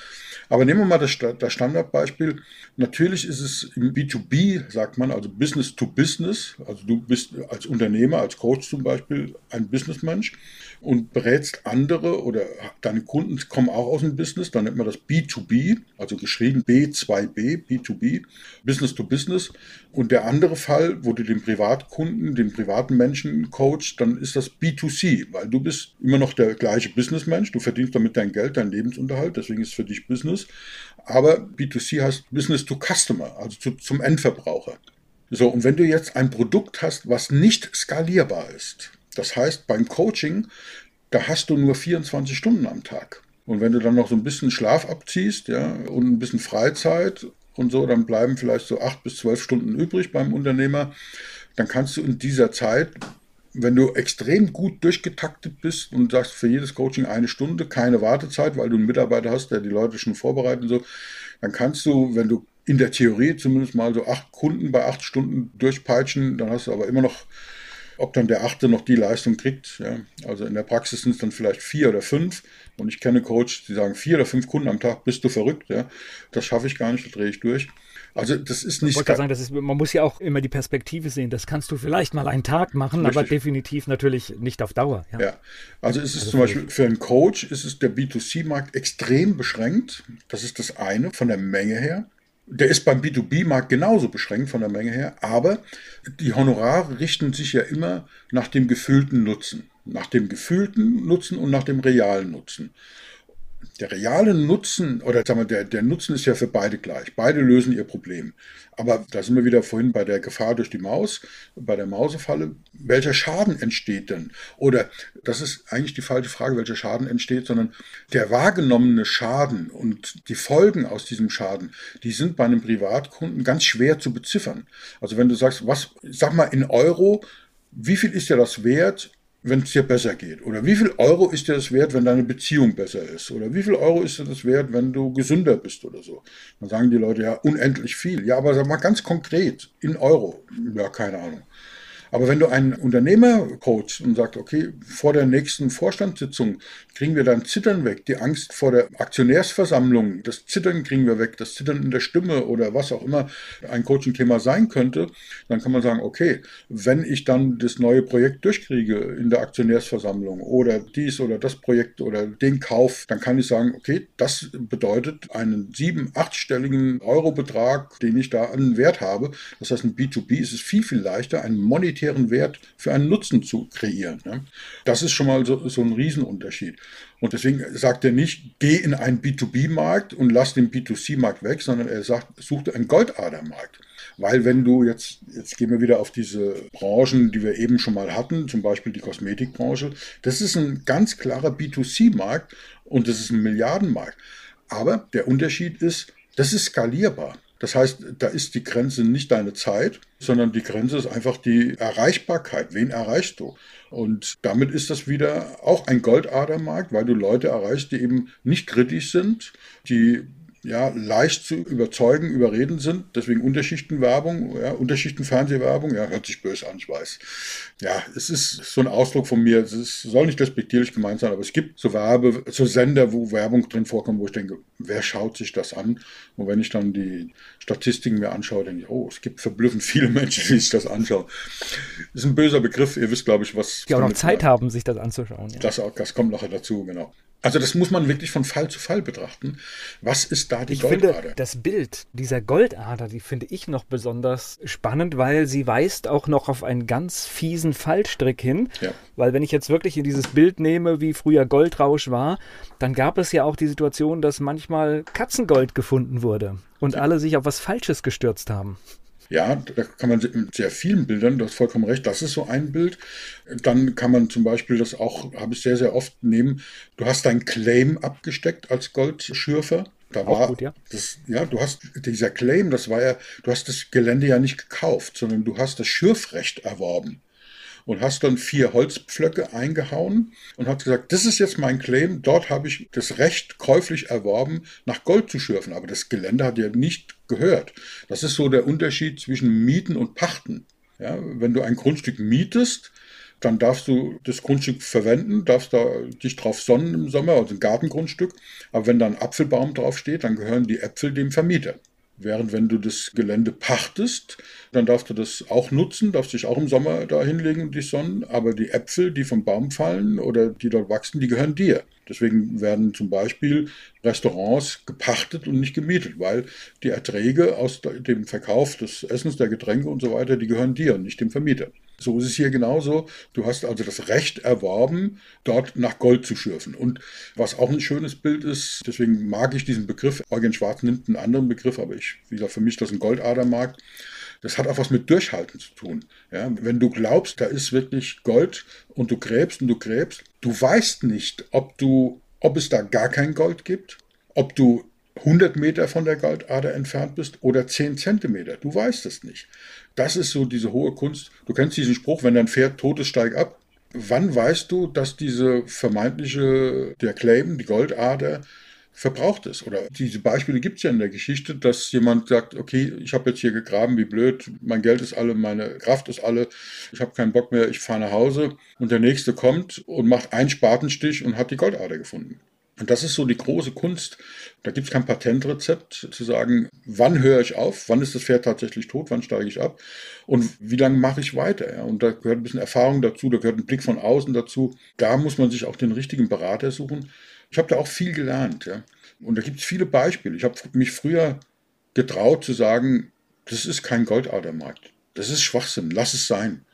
Aber nehmen wir mal das, das Standardbeispiel. Natürlich ist es im B2B, sagt man, also Business to Business. Also du bist als Unternehmer, als Coach zum Beispiel ein Businessmensch und berätst andere oder deine Kunden kommen auch aus dem Business, dann nennt man das B2B, also geschrieben B2B, B2B, Business to Business. Und der andere Fall, wo du den Privatkunden, den privaten Menschen coachst, dann ist das B2C, weil du bist immer noch der gleiche Businessmensch, du verdienst damit dein Geld, dein Lebensunterhalt, deswegen ist es für dich Business. Aber B2C heißt Business to Customer, also zu, zum Endverbraucher. So, und wenn du jetzt ein Produkt hast, was nicht skalierbar ist, das heißt beim Coaching, da hast du nur 24 Stunden am Tag. Und wenn du dann noch so ein bisschen Schlaf abziehst, ja, und ein bisschen Freizeit und so, dann bleiben vielleicht so acht bis zwölf Stunden übrig beim Unternehmer. Dann kannst du in dieser Zeit, wenn du extrem gut durchgetaktet bist und sagst für jedes Coaching eine Stunde, keine Wartezeit, weil du einen Mitarbeiter hast, der die Leute schon vorbereitet und so, dann kannst du, wenn du in der Theorie zumindest mal so acht Kunden bei acht Stunden durchpeitschen, dann hast du aber immer noch, ob dann der achte noch die Leistung kriegt. Ja. Also in der Praxis sind es dann vielleicht vier oder fünf. Und ich kenne Coaches, die sagen, vier oder fünf Kunden am Tag, bist du verrückt. Ja. Das schaffe ich gar nicht, da drehe ich durch. Also das ist nicht. Ich wollte sagen, das ist, man muss ja auch immer die Perspektive sehen. Das kannst du vielleicht mal einen Tag machen, Richtig. aber definitiv natürlich nicht auf Dauer. Ja, ja. also ist es also zum Beispiel für einen Coach ist es der B2C-Markt extrem beschränkt. Das ist das eine von der Menge her. Der ist beim B2B-Markt genauso beschränkt von der Menge her, aber die Honorare richten sich ja immer nach dem gefühlten Nutzen. Nach dem gefühlten Nutzen und nach dem realen Nutzen der reale Nutzen, oder sagen wir, der, der Nutzen ist ja für beide gleich. Beide lösen ihr Problem. Aber da sind wir wieder vorhin bei der Gefahr durch die Maus, bei der Mausefalle. Welcher Schaden entsteht denn? Oder das ist eigentlich die falsche Frage, welcher Schaden entsteht, sondern der wahrgenommene Schaden und die Folgen aus diesem Schaden, die sind bei einem Privatkunden ganz schwer zu beziffern. Also wenn du sagst, was, sag mal in Euro, wie viel ist dir das wert? Wenn es dir besser geht? Oder wie viel Euro ist dir das wert, wenn deine Beziehung besser ist? Oder wie viel Euro ist dir das wert, wenn du gesünder bist oder so? Dann sagen die Leute ja unendlich viel. Ja, aber sag mal ganz konkret in Euro. Ja, keine Ahnung. Aber wenn du einen Unternehmer coachst und sagst, okay, vor der nächsten Vorstandssitzung kriegen wir dann Zittern weg, die Angst vor der Aktionärsversammlung, das Zittern kriegen wir weg, das Zittern in der Stimme oder was auch immer ein Coaching-Thema sein könnte, dann kann man sagen, okay, wenn ich dann das neue Projekt durchkriege in der Aktionärsversammlung oder dies oder das Projekt oder den Kauf, dann kann ich sagen, okay, das bedeutet einen sieben, achtstelligen Eurobetrag, den ich da an Wert habe. Das heißt, ein B2B ist es viel, viel leichter, einen monetären monetären Wert für einen Nutzen zu kreieren. Ne? Das ist schon mal so, so ein Riesenunterschied. Und deswegen sagt er nicht, geh in einen B2B-Markt und lass den B2C-Markt weg, sondern er sagt, such einen Goldadermarkt. Weil wenn du jetzt, jetzt gehen wir wieder auf diese Branchen, die wir eben schon mal hatten, zum Beispiel die Kosmetikbranche, das ist ein ganz klarer B2C-Markt und das ist ein Milliardenmarkt. Aber der Unterschied ist, das ist skalierbar. Das heißt, da ist die Grenze nicht deine Zeit, sondern die Grenze ist einfach die Erreichbarkeit. Wen erreichst du? Und damit ist das wieder auch ein Goldadermarkt, weil du Leute erreichst, die eben nicht kritisch sind, die ja, leicht zu überzeugen, überreden sind. Deswegen Unterschichtenwerbung, ja, Unterschichtenfernsehwerbung, ja, hört sich böse an, ich weiß. Ja, es ist so ein Ausdruck von mir, es ist, soll nicht respektierlich gemeint sein, aber es gibt so Werbe, so Sender, wo Werbung drin vorkommt, wo ich denke, wer schaut sich das an? Und wenn ich dann die Statistiken mir anschaue, denke ich, oh, es gibt verblüffend viele Menschen, die sich das anschauen. Das ist ein böser Begriff, ihr wisst, glaube ich, was. Die auch noch Zeit haben, sich das anzuschauen. Ja. Das, das kommt nachher dazu, genau. Also das muss man wirklich von Fall zu Fall betrachten. Was ist da die ich Goldader? Finde, das Bild dieser Goldader, die finde ich noch besonders spannend, weil sie weist auch noch auf einen ganz fiesen Fallstrick hin. Ja. Weil wenn ich jetzt wirklich in dieses Bild nehme, wie früher Goldrausch war, dann gab es ja auch die Situation, dass manchmal Katzengold gefunden wurde und alle sich auf was Falsches gestürzt haben. Ja, da kann man mit sehr vielen Bildern, du hast vollkommen recht, das ist so ein Bild. Dann kann man zum Beispiel das auch, habe ich sehr, sehr oft nehmen, du hast dein Claim abgesteckt als Goldschürfer. Da war gut, ja. Das, ja, du hast dieser Claim, das war ja, du hast das Gelände ja nicht gekauft, sondern du hast das Schürfrecht erworben und hast dann vier Holzpflöcke eingehauen und hast gesagt, das ist jetzt mein Claim, dort habe ich das Recht käuflich erworben, nach Gold zu schürfen. Aber das Gelände hat ja nicht gehört. Das ist so der Unterschied zwischen Mieten und Pachten. Ja, wenn du ein Grundstück mietest, dann darfst du das Grundstück verwenden, darfst da dich drauf sonnen im Sommer, also ein Gartengrundstück. Aber wenn da ein Apfelbaum draufsteht, dann gehören die Äpfel dem Vermieter. Während wenn du das Gelände pachtest, dann darfst du das auch nutzen, darfst dich auch im Sommer da hinlegen und dich sonnen, aber die Äpfel, die vom Baum fallen oder die dort wachsen, die gehören dir. Deswegen werden zum Beispiel Restaurants gepachtet und nicht gemietet, weil die Erträge aus dem Verkauf des Essens, der Getränke und so weiter, die gehören dir, nicht dem Vermieter. So ist es hier genauso. Du hast also das Recht erworben, dort nach Gold zu schürfen. Und was auch ein schönes Bild ist, deswegen mag ich diesen Begriff. Eugen Schwarz nimmt einen anderen Begriff, aber ich, wie gesagt, für mich ist das ein Goldadermarkt. Das hat auch was mit Durchhalten zu tun. Ja, wenn du glaubst, da ist wirklich Gold und du gräbst und du gräbst, du weißt nicht, ob du, ob es da gar kein Gold gibt, ob du 100 Meter von der Goldader entfernt bist oder 10 Zentimeter. Du weißt es nicht. Das ist so diese hohe Kunst. Du kennst diesen Spruch, wenn dein Pferd tot ist, steig ab. Wann weißt du, dass diese vermeintliche, der Claim, die Goldader, verbraucht ist. Oder diese Beispiele gibt es ja in der Geschichte, dass jemand sagt, okay, ich habe jetzt hier gegraben, wie blöd, mein Geld ist alle, meine Kraft ist alle, ich habe keinen Bock mehr, ich fahre nach Hause. Und der nächste kommt und macht einen Spatenstich und hat die Goldader gefunden. Und das ist so die große Kunst. Da gibt es kein Patentrezept zu sagen, wann höre ich auf, wann ist das Pferd tatsächlich tot, wann steige ich ab und wie lange mache ich weiter. Ja? Und da gehört ein bisschen Erfahrung dazu, da gehört ein Blick von außen dazu. Da muss man sich auch den richtigen Berater suchen. Ich habe da auch viel gelernt. Ja? Und da gibt es viele Beispiele. Ich habe mich früher getraut zu sagen, das ist kein Goldadermarkt. Das ist Schwachsinn, lass es sein.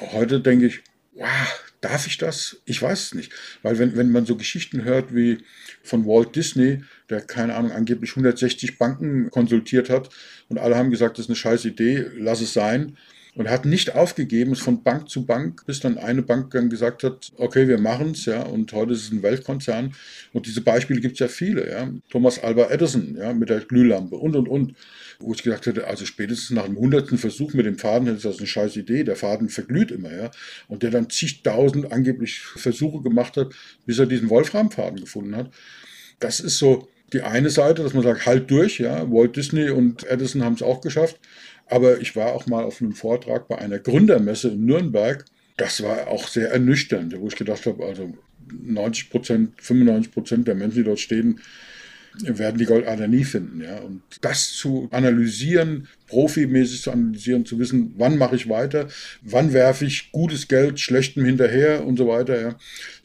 Heute denke ich, wow, darf ich das? Ich weiß es nicht. Weil wenn, wenn man so Geschichten hört wie von Walt Disney, der keine Ahnung, angeblich 160 Banken konsultiert hat und alle haben gesagt, das ist eine scheiß Idee, lass es sein und hat nicht aufgegeben, ist von Bank zu Bank, bis dann eine Bank dann gesagt hat, okay, wir machen es, ja, und heute ist es ein Weltkonzern. Und diese Beispiele gibt es ja viele, ja. Thomas Alba Edison, ja, mit der Glühlampe und und und. Wo ich gesagt hätte, also spätestens nach dem hundertsten Versuch mit dem Faden ist das eine scheiß Idee. Der Faden verglüht immer, ja. Und der dann zigtausend angeblich Versuche gemacht hat, bis er diesen Wolframfaden gefunden hat. Das ist so die eine Seite, dass man sagt, halt durch, ja. Walt Disney und Edison haben es auch geschafft. Aber ich war auch mal auf einem Vortrag bei einer Gründermesse in Nürnberg. Das war auch sehr ernüchternd, wo ich gedacht habe, also 90 Prozent, 95 Prozent der Menschen, die dort stehen, werden die Goldader nie finden. Ja? Und das zu analysieren, profimäßig zu analysieren, zu wissen, wann mache ich weiter, wann werfe ich gutes Geld schlechtem hinterher und so weiter. Ja?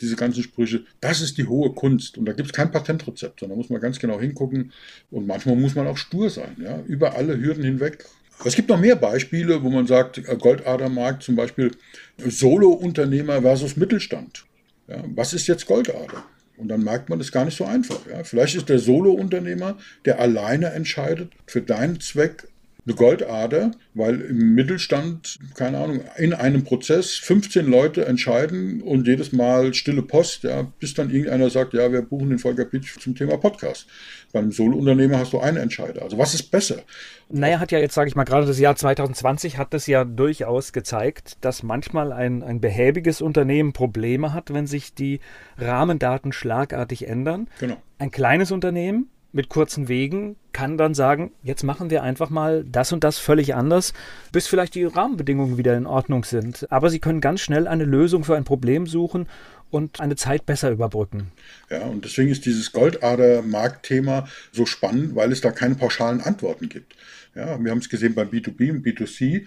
Diese ganzen Sprüche, das ist die hohe Kunst. Und da gibt es kein Patentrezept, sondern da muss man ganz genau hingucken. Und manchmal muss man auch stur sein, ja? über alle Hürden hinweg es gibt noch mehr Beispiele, wo man sagt, äh, Goldadermarkt zum Beispiel Solo-Unternehmer versus Mittelstand. Ja, was ist jetzt Goldader? Und dann merkt man, das gar nicht so einfach. Ja. Vielleicht ist der Solo-Unternehmer, der alleine entscheidet, für deinen Zweck eine Goldader, weil im Mittelstand, keine Ahnung, in einem Prozess 15 Leute entscheiden und jedes Mal stille Post, ja, bis dann irgendeiner sagt, ja, wir buchen den Volker Pitsch zum Thema Podcast. Beim Solo-Unternehmer hast du einen Entscheider. Also was ist besser? Naja, hat ja jetzt, sage ich mal, gerade das Jahr 2020 hat das ja durchaus gezeigt, dass manchmal ein, ein behäbiges Unternehmen Probleme hat, wenn sich die Rahmendaten schlagartig ändern. Genau. Ein kleines Unternehmen mit kurzen Wegen kann dann sagen, jetzt machen wir einfach mal das und das völlig anders, bis vielleicht die Rahmenbedingungen wieder in Ordnung sind. Aber sie können ganz schnell eine Lösung für ein Problem suchen und eine Zeit besser überbrücken. Ja, und deswegen ist dieses Goldader-Marktthema so spannend, weil es da keine pauschalen Antworten gibt. Ja, wir haben es gesehen bei B2B und B2C,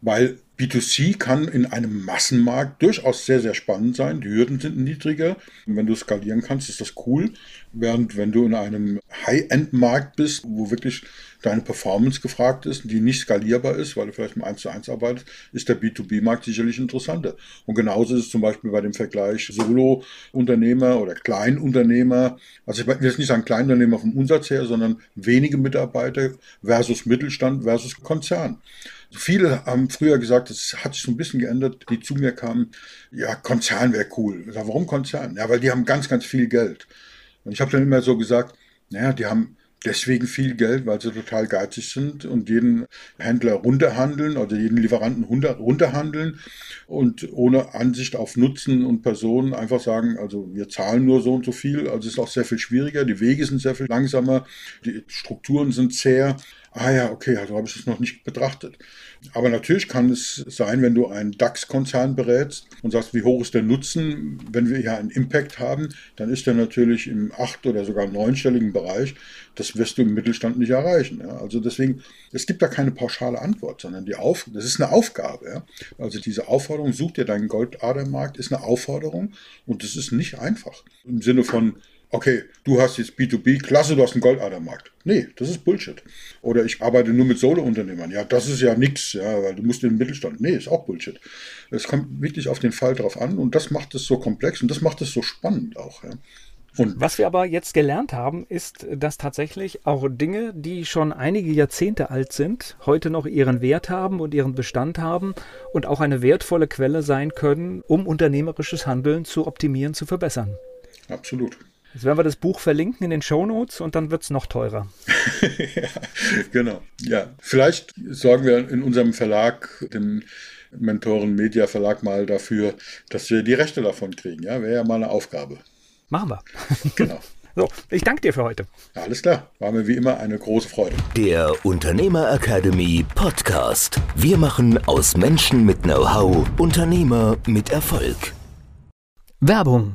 weil B2C kann in einem Massenmarkt durchaus sehr, sehr spannend sein. Die Hürden sind niedriger. Und wenn du skalieren kannst, ist das cool. Während wenn du in einem High-End-Markt bist, wo wirklich deine Performance gefragt ist, die nicht skalierbar ist, weil du vielleicht im 1 zu 1 arbeitest, ist der B2B-Markt sicherlich interessanter. Und genauso ist es zum Beispiel bei dem Vergleich Solo-Unternehmer oder Kleinunternehmer. Also ich will jetzt nicht sagen Kleinunternehmer vom Umsatz her, sondern wenige Mitarbeiter versus Mittelstand versus Konzern. Viele haben früher gesagt, es hat sich so ein bisschen geändert, die zu mir kamen, ja, Konzern wäre cool. Sag, warum Konzern? Ja, weil die haben ganz, ganz viel Geld. Und ich habe dann immer so gesagt, naja, die haben deswegen viel Geld, weil sie total geizig sind und jeden Händler runterhandeln oder jeden Lieferanten runterhandeln und ohne Ansicht auf Nutzen und Personen einfach sagen, also wir zahlen nur so und so viel. Also es ist auch sehr viel schwieriger, die Wege sind sehr viel langsamer, die Strukturen sind zäh. Ah ja, okay, also habe ich das noch nicht betrachtet. Aber natürlich kann es sein, wenn du einen DAX-Konzern berätst und sagst, wie hoch ist der Nutzen, wenn wir hier einen Impact haben, dann ist der natürlich im acht- oder sogar neunstelligen Bereich. Das wirst du im Mittelstand nicht erreichen. Ja. Also deswegen, es gibt da keine pauschale Antwort, sondern die Auf, das ist eine Aufgabe. Ja. Also diese Aufforderung, such dir deinen Goldadermarkt, ist eine Aufforderung und das ist nicht einfach. Im Sinne von, okay, du hast jetzt B2B, klasse, du hast einen Goldadermarkt. Nee, das ist Bullshit. Oder ich arbeite nur mit Solo-Unternehmern. Ja, das ist ja nichts, ja, weil du musst in den Mittelstand. Nee, ist auch Bullshit. Es kommt wirklich auf den Fall drauf an und das macht es so komplex und das macht es so spannend auch. Ja. Und Was wir aber jetzt gelernt haben, ist, dass tatsächlich auch Dinge, die schon einige Jahrzehnte alt sind, heute noch ihren Wert haben und ihren Bestand haben und auch eine wertvolle Quelle sein können, um unternehmerisches Handeln zu optimieren, zu verbessern. Absolut. Jetzt werden wir das Buch verlinken in den Show Notes und dann wird es noch teurer. ja, genau. Ja, vielleicht sorgen wir in unserem Verlag, dem Mentoren Media Verlag, mal dafür, dass wir die Rechte davon kriegen. Ja, wäre ja mal eine Aufgabe. Machen wir. genau. So, ich danke dir für heute. Alles klar, war mir wie immer eine große Freude. Der Unternehmer Academy Podcast. Wir machen aus Menschen mit Know-how Unternehmer mit Erfolg. Werbung